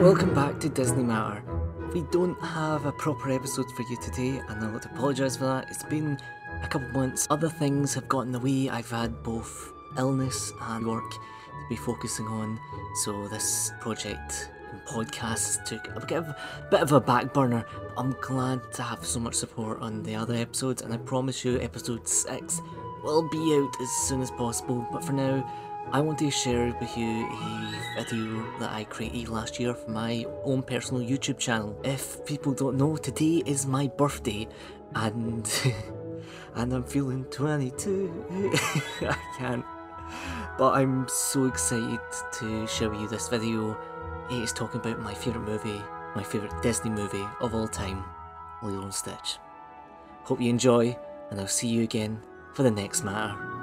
Welcome back to Disney Matter. We don't have a proper episode for you today, and I'd like to apologise for that. It's been a couple of months. Other things have gotten in the way. I've had both illness and work to be focusing on, so this project and podcast took a bit of, a bit of a back burner. I'm glad to have so much support on the other episodes, and I promise you, episode 6 will be out as soon as possible. But for now, I want to share with you a video that I created last year for my own personal YouTube channel. If people don't know, today is my birthday and and I'm feeling 22. I can't. But I'm so excited to share with you this video. It is talking about my favourite movie, my favourite Disney movie of all time, Lilo and Stitch. Hope you enjoy, and I'll see you again for the next matter.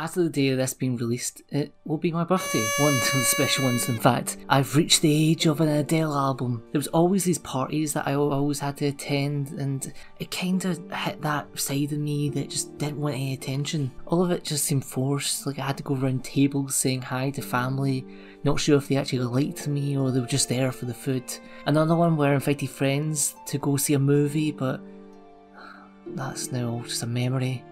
Of the day of this being released, it will be my birthday. One of the special ones, in fact. I've reached the age of an Adele album. There was always these parties that I always had to attend, and it kind of hit that side of me that just didn't want any attention. All of it just seemed forced, like I had to go around tables saying hi to family, not sure if they actually liked me or they were just there for the food. Another one where I invited friends to go see a movie, but that's now just a memory.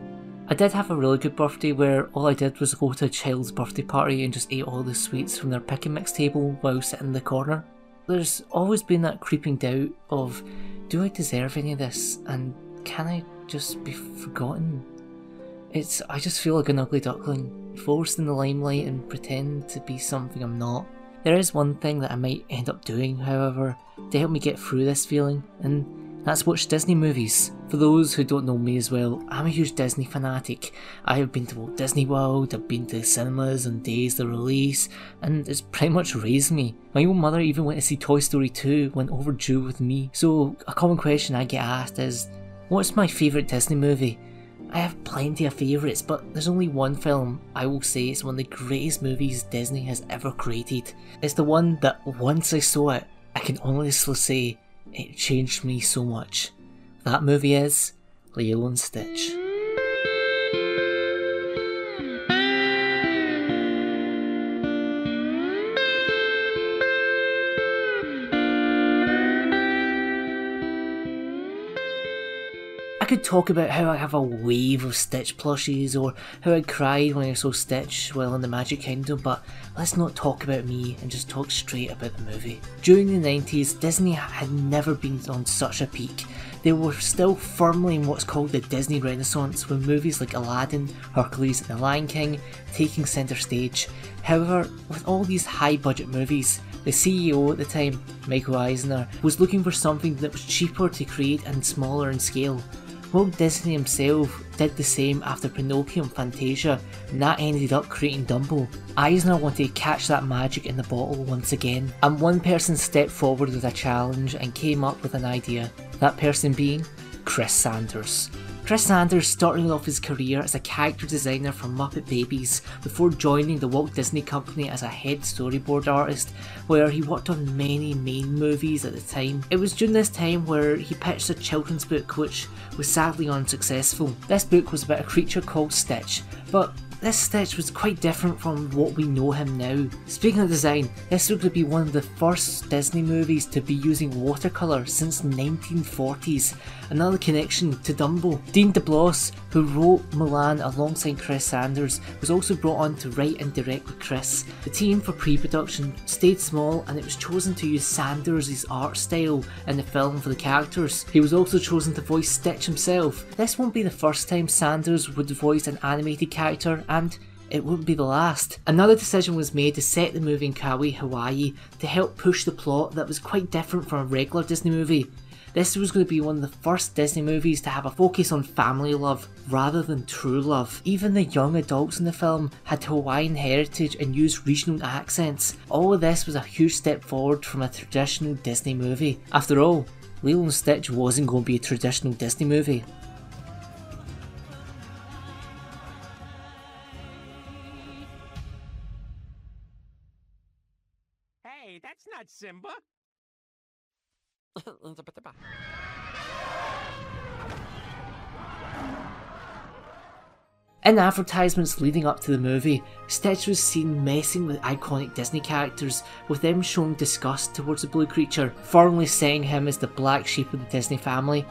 I did have a really good birthday where all I did was go to a child's birthday party and just ate all the sweets from their pick and mix table while sitting in the corner. There's always been that creeping doubt of do I deserve any of this and can I just be forgotten? It's I just feel like an ugly duckling, forced in the limelight and pretend to be something I'm not. There is one thing that I might end up doing, however, to help me get through this feeling, and that's watch Disney movies. For those who don't know me as well, I'm a huge Disney fanatic. I have been to Walt Disney World, I've been to cinemas on days the release, and it's pretty much raised me. My own mother even went to see Toy Story 2 when overdue with me. So a common question I get asked is, what's my favourite Disney movie? I have plenty of favourites, but there's only one film I will say is one of the greatest movies Disney has ever created. It's the one that once I saw it, I can honestly say it changed me so much. That movie is Lilo and Stitch. Could talk about how I have a wave of Stitch plushies or how I cried when I saw Stitch while in the Magic Kingdom, but let's not talk about me and just talk straight about the movie. During the 90s, Disney had never been on such a peak. They were still firmly in what's called the Disney Renaissance, with movies like Aladdin, Hercules, and The Lion King taking centre stage. However, with all these high budget movies, the CEO at the time, Michael Eisner, was looking for something that was cheaper to create and smaller in scale. Walt Disney himself did the same after Pinocchio and Fantasia, and that ended up creating Dumbo. Eisner wanted to catch that magic in the bottle once again, and one person stepped forward with a challenge and came up with an idea. That person being Chris Sanders. Chris Sanders started off his career as a character designer for Muppet Babies before joining the Walt Disney Company as a head storyboard artist, where he worked on many main movies at the time. It was during this time where he pitched a children's book which was sadly unsuccessful. This book was about a creature called Stitch, but this Stitch was quite different from what we know him now. Speaking of design, this would be one of the first Disney movies to be using watercolour since 1940s. Another connection to Dumbo. Dean DeBlois, who wrote Mulan alongside Chris Sanders, was also brought on to write and direct with Chris. The team for pre-production stayed small and it was chosen to use Sanders' art style in the film for the characters. He was also chosen to voice Stitch himself. This won't be the first time Sanders would voice an animated character and it wouldn't be the last. Another decision was made to set the movie in Kauai, Hawaii to help push the plot that was quite different from a regular Disney movie. This was going to be one of the first Disney movies to have a focus on family love rather than true love. Even the young adults in the film had Hawaiian heritage and used regional accents. All of this was a huge step forward from a traditional Disney movie. After all, Lilo and Stitch wasn't going to be a traditional Disney movie. In advertisements leading up to the movie, Stitch was seen messing with iconic Disney characters, with them showing disgust towards the blue creature, formally saying him as the black sheep of the Disney family,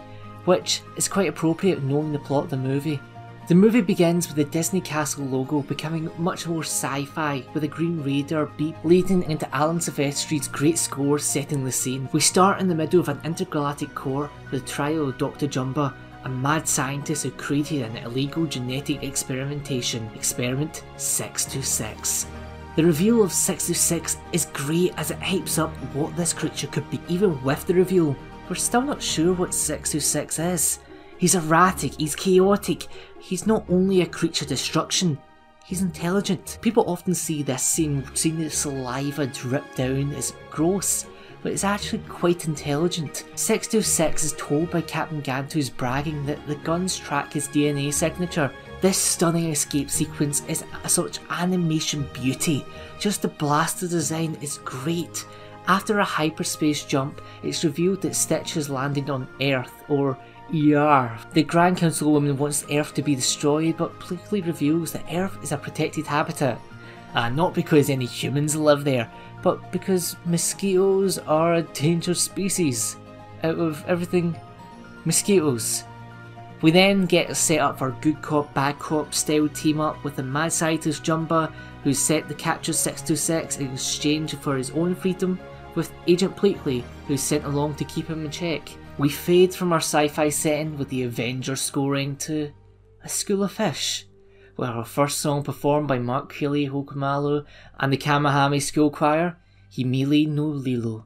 which is quite appropriate knowing the plot of the movie. The movie begins with the Disney Castle logo becoming much more sci-fi, with a Green Raider beat leading into Alan Silvestri's great score setting the scene. We start in the middle of an intergalactic core with the trial of Dr. Jumba, a mad scientist who created an illegal genetic experimentation, experiment 626. The reveal of 626 is great as it hypes up what this creature could be. Even with the reveal, we're still not sure what 626 is. He's erratic, he's chaotic, he's not only a creature destruction, he's intelligent. People often see this scene, seeing the saliva drip down as gross, but it's actually quite intelligent. 626 is told by Captain Gantu's bragging that the guns track his DNA signature. This stunning escape sequence is such animation beauty. Just the blaster design is great. After a hyperspace jump, it's revealed that Stitch has landed on Earth, or ER. The Grand Councilwoman wants Earth to be destroyed, but quickly reveals that Earth is a protected habitat. And not because any humans live there, but because mosquitoes are a dangerous species. Out of everything, mosquitoes. We then get set up for good cop, bad cop style team up with the mad scientist Jumba, who's set to capture 626 in exchange for his own freedom, with Agent Pleakley, who's sent along to keep him in check. We fade from our sci fi setting with the Avengers scoring to A School of Fish, where our first song performed by Mark Keali'i Ho'omalu and the Kamahame School Choir, He Mele no Lilo.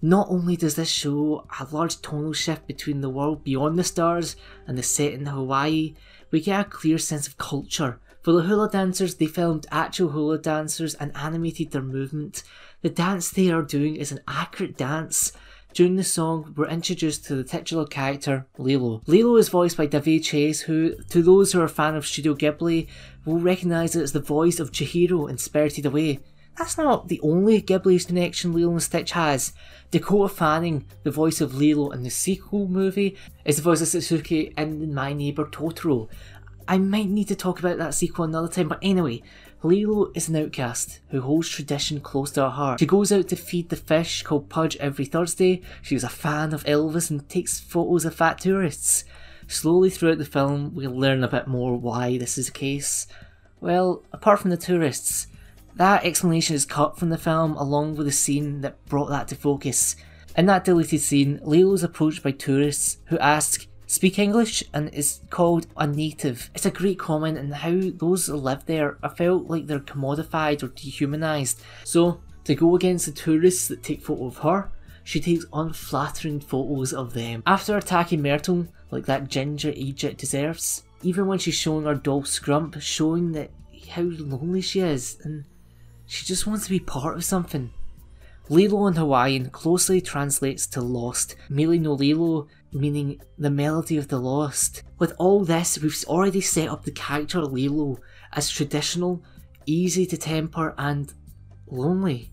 Not only does this show a large tonal shift between the world beyond the stars and the set in Hawaii, we get a clear sense of culture. For the hula dancers, they filmed actual hula dancers and animated their movement. The dance they are doing is an accurate dance during the song, we're introduced to the titular character, Lilo. Lilo is voiced by Daveigh Chase, who, to those who are a fan of Studio Ghibli, will recognise it as the voice of Chihiro in Spirited Away. That's not the only Ghibli's connection Lilo and Stitch has. Dakota Fanning, the voice of Lilo in the sequel movie, is the voice of Satsuki in My Neighbour Totoro. I might need to talk about that sequel another time, but anyway, Lilo is an outcast who holds tradition close to her heart. She goes out to feed the fish called Pudge every Thursday. She's a fan of Elvis and takes photos of fat tourists. Slowly throughout the film, we learn a bit more why this is the case. Well, apart from the tourists, that explanation is cut from the film along with the scene that brought that to focus. In that deleted scene, Lilo is approached by tourists who ask speak English and is called a native. It's a great comment on how those that live there are felt like they're commodified or dehumanized. So, to go against the tourists that take photo of her, she takes unflattering photos of them. After attacking Myrtle, like that ginger Egypt deserves, even when she's showing her doll Scrump, showing that how lonely she is and she just wants to be part of something. Lilo in Hawaiian closely translates to lost. Mele no Lilo meaning the melody of the lost. With all this, we've already set up the character Lilo as traditional, easy to temper, and lonely.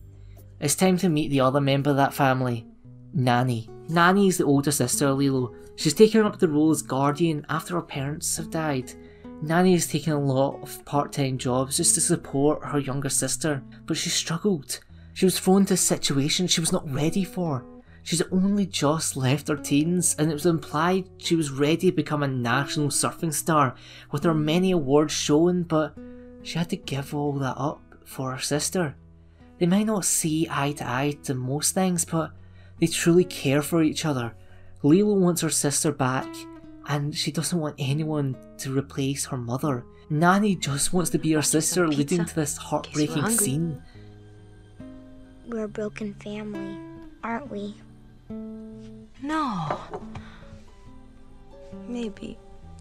It's time to meet the other member of that family, Nani. Nani is the older sister of Lilo. She's taken up the role as guardian after her parents have died. Nani has taken a lot of part time jobs just to support her younger sister, but she struggled. She was thrown into a situation she was not ready for. She's only just left her teens, and it was implied she was ready to become a national surfing star, with her many awards shown, but she had to give all that up for her sister. They might not see eye to eye to most things, but they truly care for each other. Lilo wants her sister back, and she doesn't want anyone to replace her mother. Nani just wants to be her sister, leading to this heartbreaking scene. We're a broken family, aren't we? No. Maybe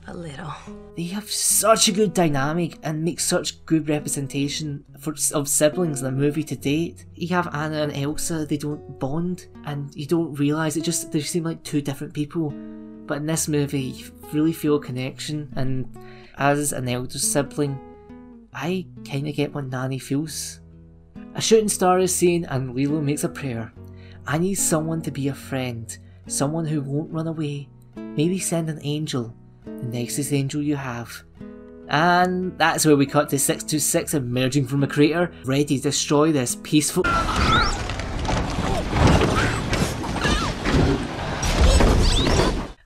a little. They have such a good dynamic and make such good representation for, of siblings in the movie to date. You have Anna and Elsa, they don't bond, and you don't realise it just they seem like two different people. But in this movie, you really feel a connection, and as an elder sibling, I kinda get what Nani feels. A shooting star is seen, and Lilo makes a prayer. I need someone to be a friend, someone who won't run away. Maybe send an angel, the nicest angel you have. And that's where we cut to 626 emerging from a crater, ready to destroy this peaceful.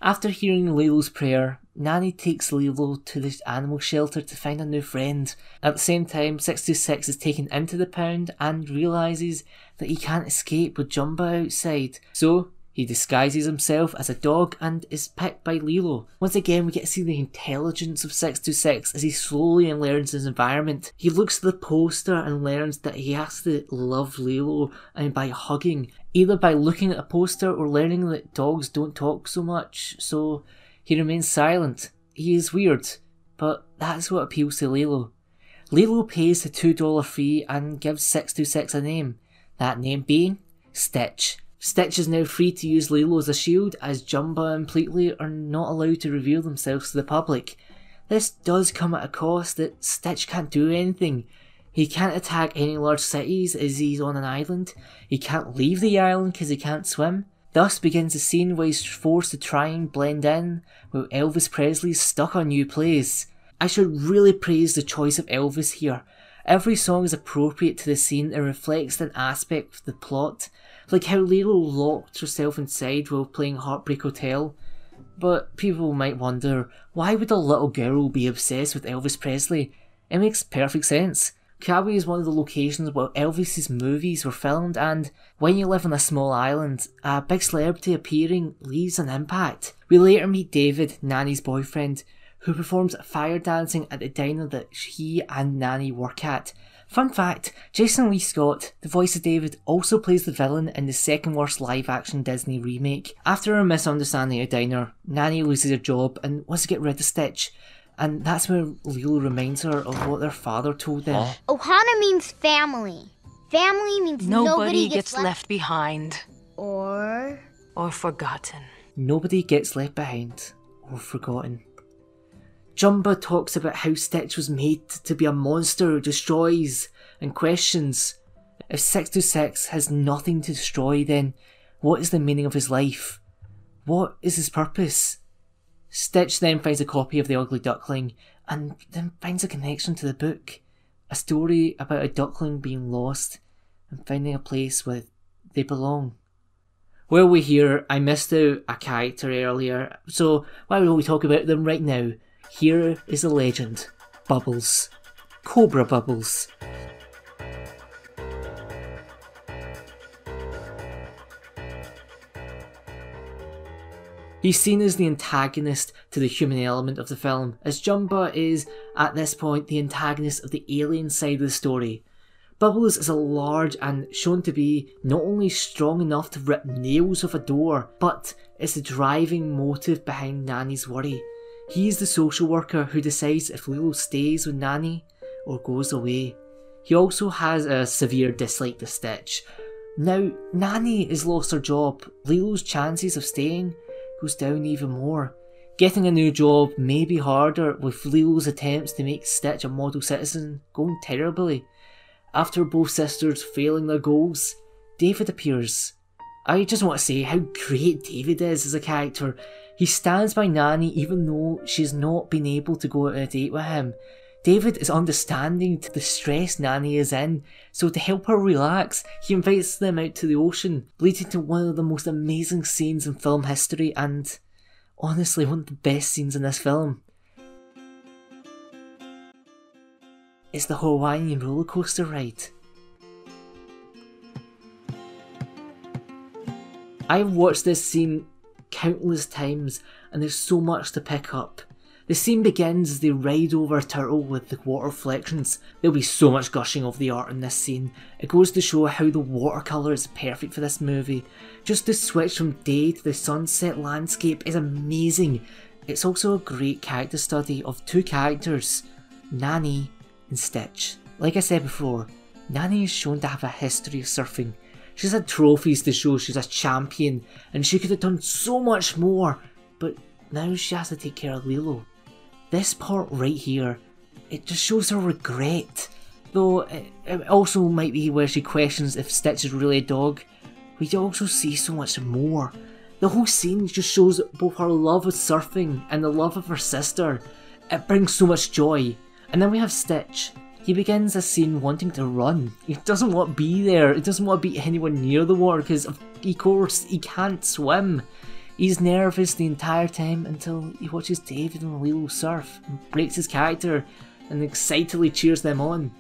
After hearing Lilo's prayer, Nani takes Lilo to the animal shelter to find a new friend. At the same time, 626 is taken into the pound and realises that he can't escape with Jumba outside. So he disguises himself as a dog and is picked by Lilo. Once again, we get to see the intelligence of 626 as he slowly learns his environment. He looks at the poster and learns that he has to love Lilo and by hugging, either by looking at a poster or learning that dogs don't talk so much, so he remains silent. He is weird, but that's what appeals to Lilo. Lilo pays the $2 fee and gives 626 a name, that name being Stitch. Stitch is now free to use Lilo as a shield, as Jumba and Pleakley are not allowed to reveal themselves to the public. This does come at a cost that Stitch can't do anything. He can't attack any large cities as he's on an island. He can't leave the island because he can't swim. Thus begins a scene where he's forced to try and blend in, while Elvis Presley's stuck on new plays. I should really praise the choice of Elvis here. Every song is appropriate to the scene and reflects an aspect of the plot, like how Lilo locked herself inside while playing Heartbreak Hotel. But people might wonder, why would a little girl be obsessed with Elvis Presley? It makes perfect sense. Kauai is one of the locations where Elvis's movies were filmed, and when you live on a small island, a big celebrity appearing leaves an impact. We later meet David, Nani's boyfriend, who performs fire dancing at the diner that he and Nani work at. Fun fact Jason Lee Scott, the voice of David, also plays the villain in the second worst live action Disney remake. After a misunderstanding at diner, Nani loses her job and wants to get rid of Stitch. And that's where Lilo reminds her of what their father told them. Ohana means family. Family means Nobody, nobody, gets, left. left behind or or forgotten. Nobody gets left behind or forgotten. Jumba talks about how Stitch was made to be a monster who destroys and questions. If 626 has nothing to destroy, then what is the meaning of his life? What is his purpose? Stitch then finds a copy of The Ugly Duckling and then finds a connection to the book. A story about a duckling being lost and finding a place where they belong. Well, we hear I missed out a character earlier, so why don't we talk about them right now? Here is a legend Bubbles. Cobra Bubbles. He's seen as the antagonist to the human element of the film, as Jumba is, at this point, the antagonist of the alien side of the story. Bubbles is a large and shown to be not only strong enough to rip nails off a door, but is the driving motive behind Nani's worry. He is the social worker who decides if Lilo stays with Nani or goes away. He also has a severe dislike to Stitch. Now, Nani has lost her job. Lilo's chances of staying goes down even more. Getting a new job may be harder with Lilo's attempts to make Stitch a model citizen going terribly. After both sisters failing their goals, David appears. I just want to say how great David is as a character. He stands by Nani even though she's not been able to go out on a date with him. David is understanding to the stress Nani is in, so to help her relax, he invites them out to the ocean, leading to one of the most amazing scenes in film history and, honestly, one of the best scenes in this film. It's the Hawaiian roller coaster ride. I've watched this scene countless times and there's so much to pick up. The scene begins as they ride over turtle with the water reflections. There'll be so much gushing of the art in this scene. It goes to show how the watercolour is perfect for this movie. Just the switch from day to the sunset landscape is amazing. It's also a great character study of two characters, Nani and Stitch. Like I said before, Nani is shown to have a history of surfing. She's had trophies to show she's a champion, and she could have done so much more, but now she has to take care of Lilo. This part right here, it just shows her regret. Though it, also might be where she questions if Stitch is really a dog. We also see so much more. The whole scene just shows both her love of surfing and the love of her sister. It brings so much joy. And then we have Stitch. He begins a scene wanting to run. He doesn't want to be there. He doesn't want to be anyone near the water because, of course, he can't swim. He's nervous the entire time until he watches David and Lilo surf and breaks his character and excitedly cheers them on.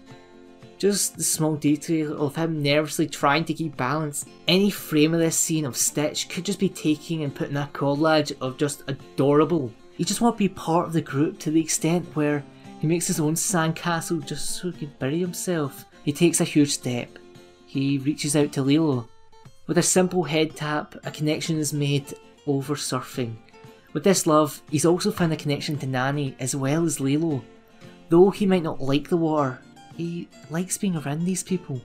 Just the small detail of him nervously trying to keep balance. Any frame of this scene of Stitch could just be taking and putting a collage of just adorable. You just want to be part of the group to the extent where he makes his own sandcastle just so he can bury himself. He takes a huge step. He reaches out to Lilo. With a simple head tap, a connection is made over surfing. With this love, he's also found a connection to Nani as well as Lilo. Though he might not like the water, he likes being around these people.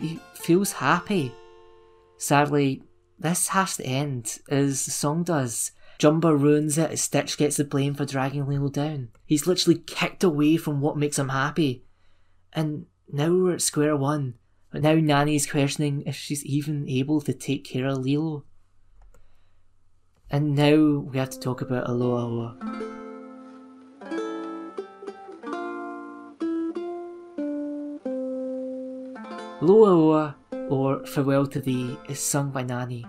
He feels happy. Sadly, this has to end, as the song does. Jumba ruins it as Stitch gets the blame for dragging Lilo down. He's literally kicked away from what makes him happy. And now we're at square one. But now Nani's questioning if she's even able to take care of Lilo. And now we have to talk about Aloha Oe, or Farewell to Thee, is sung by Nani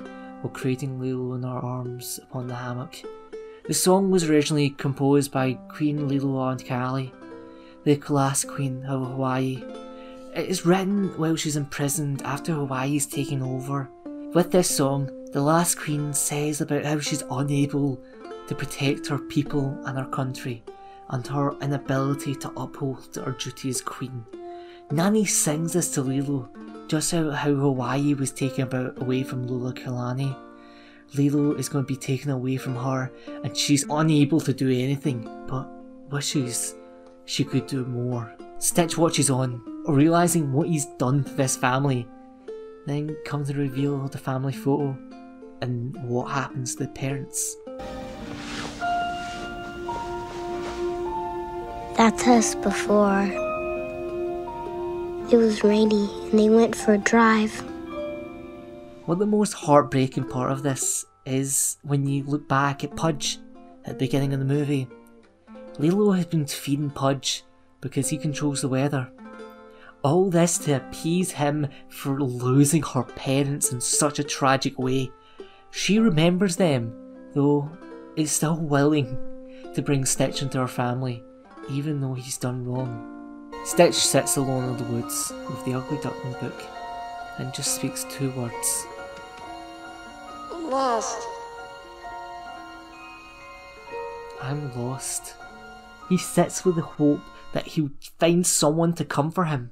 while Lilo in her arms upon the hammock. The song was originally composed by Queen Liliuokalani, the last queen of Hawaii. It is written while she's imprisoned after Hawaii's taken over. With this song, the last queen says about how she's unable to protect her people and her country, and her inability to uphold her duty as queen. Nani sings this to Lilo, just how, Hawaii was taken about away from Liliuokalani. Lilo is going to be taken away from her, and she's unable to do anything, but wishes she could do more. Stitch watches on, realizing what he's done to this family. Then comes the reveal of the family photo and what happens to the parents. That's us before. It was rainy and they went for a drive. What the most heartbreaking part of this is when you look back at Pudge at the beginning of the movie. Lilo has been feeding Pudge because he controls the weather. All this to appease him for losing her parents in such a tragic way. She remembers them, though is still willing to bring Stitch into her family, even though he's done wrong. Stitch sits alone in the woods with the Ugly Duckling book and just speaks two words. I'm lost. I'm lost. He sits with the hope that he'll find someone to come for him.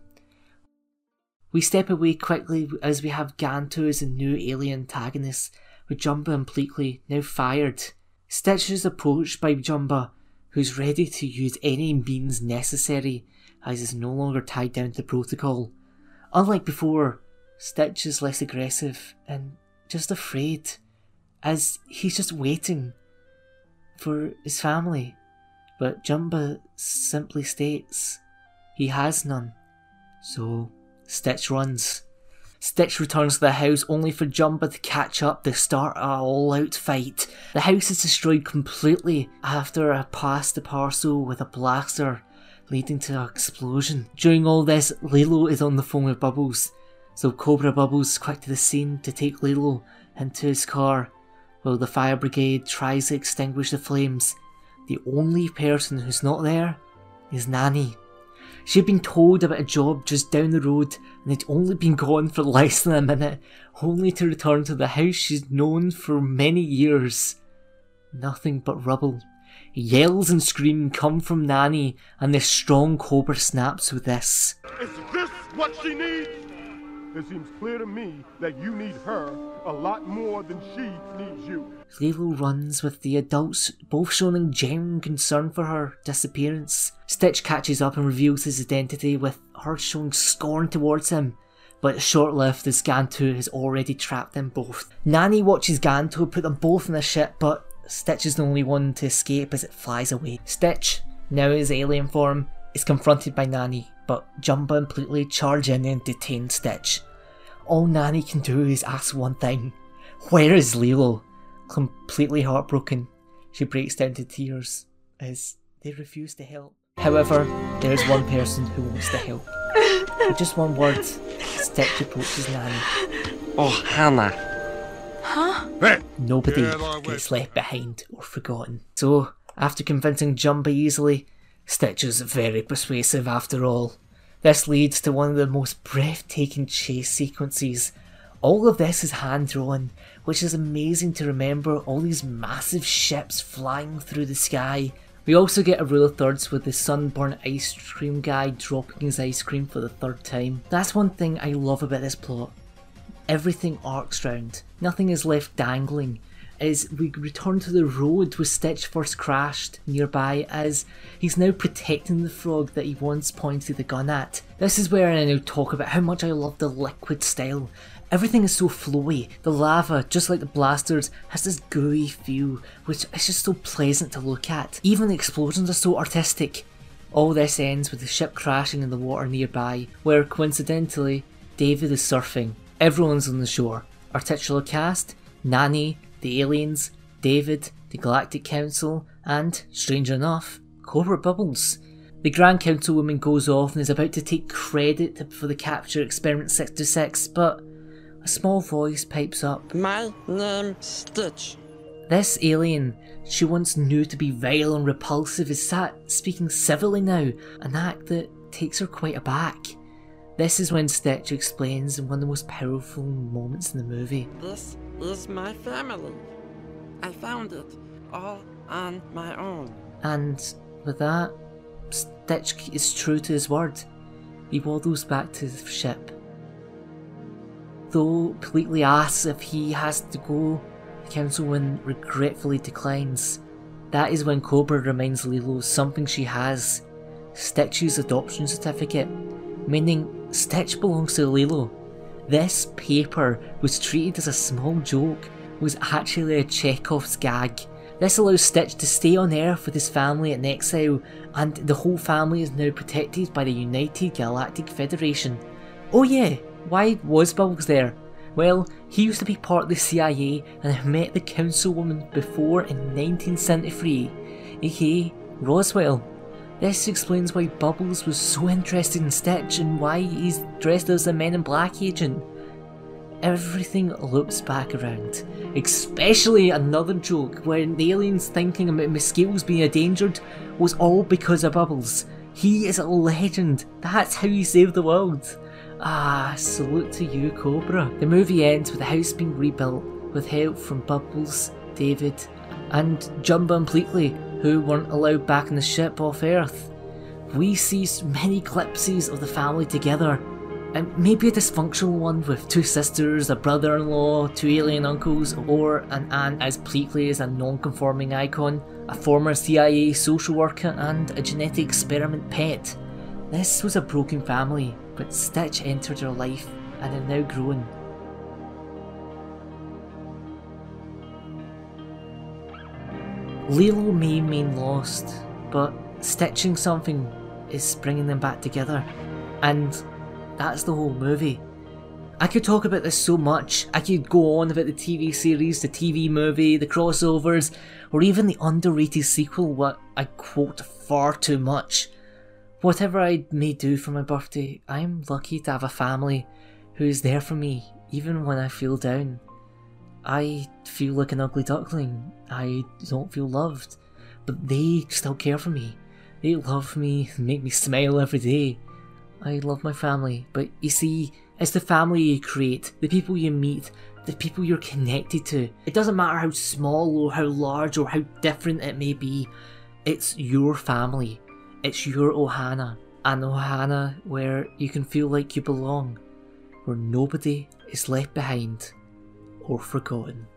We step away quickly as we have Gantu as a new alien antagonist, with Jumba and Pleakley now fired. Stitch is approached by Jumba, who's ready to use any means necessary as is no longer tied down to protocol. Unlike before, Stitch is less aggressive and just afraid, as he's just waiting for his family. But Jumba simply states he has none. So Stitch runs. Stitch returns to the house only for Jumba to catch up to start a all out fight. The house is destroyed completely after a pass the parcel with a blaster leading to an explosion. During all this, Lilo is on the phone with Bubbles, so Cobra Bubbles is quick to the scene to take Lilo into his car, while the fire brigade tries to extinguish the flames. The only person who's not there is Nani. She'd been told about a job just down the road and had only been gone for less than a minute, only to return to the house she's known for many years. Nothing but rubble. Yells and screams come from Nani, and the strong cobra snaps with this. Is this what she needs? It seems clear to me that you need her a lot more than she needs you. Lilo runs with the adults both showing genuine concern for her disappearance. Stitch catches up and reveals his identity with her showing scorn towards him. But short lived as Gantu has already trapped them both. Nani watches Gantu put them both in the ship, but Stitch is the only one to escape as it flies away. Stitch, now in his alien form, is confronted by Nani, but Jumba and Pleakley charge in and detain Stitch. All Nani can do is ask one thing Where is Lilo? Completely heartbroken, she breaks down to tears as they refuse to help. However, there is one person who wants to help. With just one word, Stitch approaches Nani. Oh, Hannah. Hey! Nobody Yeah, gets left behind or forgotten. So, after convincing Jumba easily, Stitch is very persuasive after all. This leads to one of the most breathtaking chase sequences. All of this is hand drawn, which is amazing to remember all these massive ships flying through the sky. We also get a rule of thirds with the sunburnt ice cream guy dropping his ice cream for the third time. That's one thing I love about this plot everything arcs round. Nothing is left dangling. As we return to the road where Stitch first crashed nearby, as he's now protecting the frog that he once pointed the gun at. This is where I now talk about how much I love the liquid style. Everything is so flowy. The lava, just like the blasters, has this gooey feel, which is just so pleasant to look at. Even the explosions are so artistic. All this ends with the ship crashing in the water nearby, where coincidentally, David is surfing. Everyone's on the shore. Our titular cast, Nani, the aliens, David, the Galactic Council, and, strange enough, Cobra Bubbles. The Grand Councilwoman goes off and is about to take credit for the capture Experiment 626, but a small voice pipes up. My name Stitch. This alien she once knew to be vile and repulsive is sat speaking civilly now, an act that takes her quite aback. This is when Stitch explains in one of the most powerful moments in the movie. This is my family. I found it all on my own. And with that, Stitch is true to his word. He waddles back to the ship. Though politely asks if he has to go, the councilman regretfully declines. That is when Cobra reminds Lilo something she has Stitch's adoption certificate, meaning Stitch belongs to Lilo. This paper was treated as a small joke, was actually a Chekhov's gag. This allows Stitch to stay on Earth with his family in exile, and the whole family is now protected by the United Galactic Federation. Oh yeah, why was Bubbles there? Well, he used to be part of the CIA and I met the councilwoman before in 1973, aka Roswell. This explains why Bubbles was so interested in Stitch and why he's dressed as a Men in Black agent. Everything loops back around, especially another joke where the aliens thinking about mosquitoes being endangered was all because of Bubbles. He is a legend. That's how he saved the world. Ah, salute to you, Cobra. The movie ends with the house being rebuilt with help from Bubbles, David, and Jumba and Pleakley, who weren't allowed back in the ship off Earth. We see many glimpses of the family together, and maybe a dysfunctional one with two sisters, a brother in law, two alien uncles, or an aunt as Pleakley is a non conforming icon, a former CIA social worker, and a genetic experiment pet. This was a broken family, but Stitch entered her life and are now grown. Lilo may mean lost, but stitching something is bringing them back together. And that's the whole movie. I could talk about this so much. I could go on about the TV series, the TV movie, the crossovers, or even the underrated sequel, what I quote far too much. Whatever I may do for my birthday, I'm lucky to have a family who is there for me even when I feel down. I feel like an ugly duckling. I don't feel loved. But they still care for me. They love me, and make me smile every day. I love my family, but you see, it's the family you create, the people you meet, the people you're connected to. It doesn't matter how small or how large or how different it may be, it's your family. It's your Ohana. An Ohana where you can feel like you belong, where nobody is left behind or forgotten.